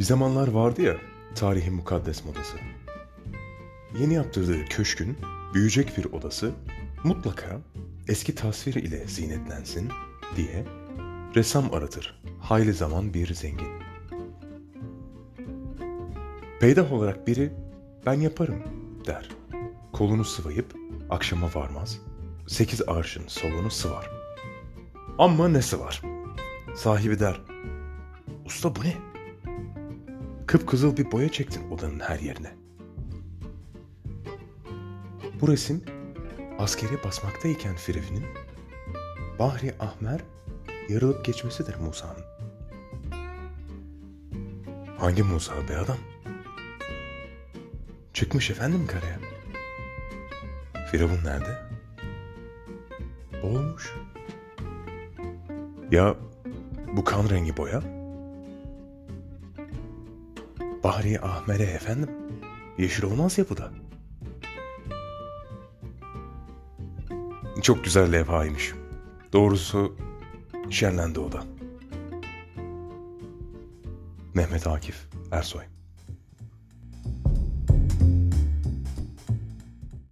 Bir zamanlar vardı ya tarihin mukaddes modası. Yeni yaptırdığı köşkün büyüyecek bir odası mutlaka eski tasvir ile zinetlensin diye ressam aratır hayli zaman bir zengin. Peydah olarak biri ben yaparım der. Kolunu sıvayıp akşama varmaz. Sekiz arşın solunu sıvar. Ama ne sıvar? Sahibi der. Usta bu ne? Kıpkızıl bir boya çektin odanın her yerine. Bu resim askeri basmaktayken Firavun'un Bahri Ahmer yarılıp geçmesidir Musa'nın. Hangi Musa be adam? Çıkmış efendim karaya. Firavun nerede? Boğulmuş. Ya bu kan rengi boya? Bahri Ahmer'e efendim. Yeşil olmaz ya bu da. Çok güzel levhaymış. Doğrusu şenlendi o da. Mehmet Akif Ersoy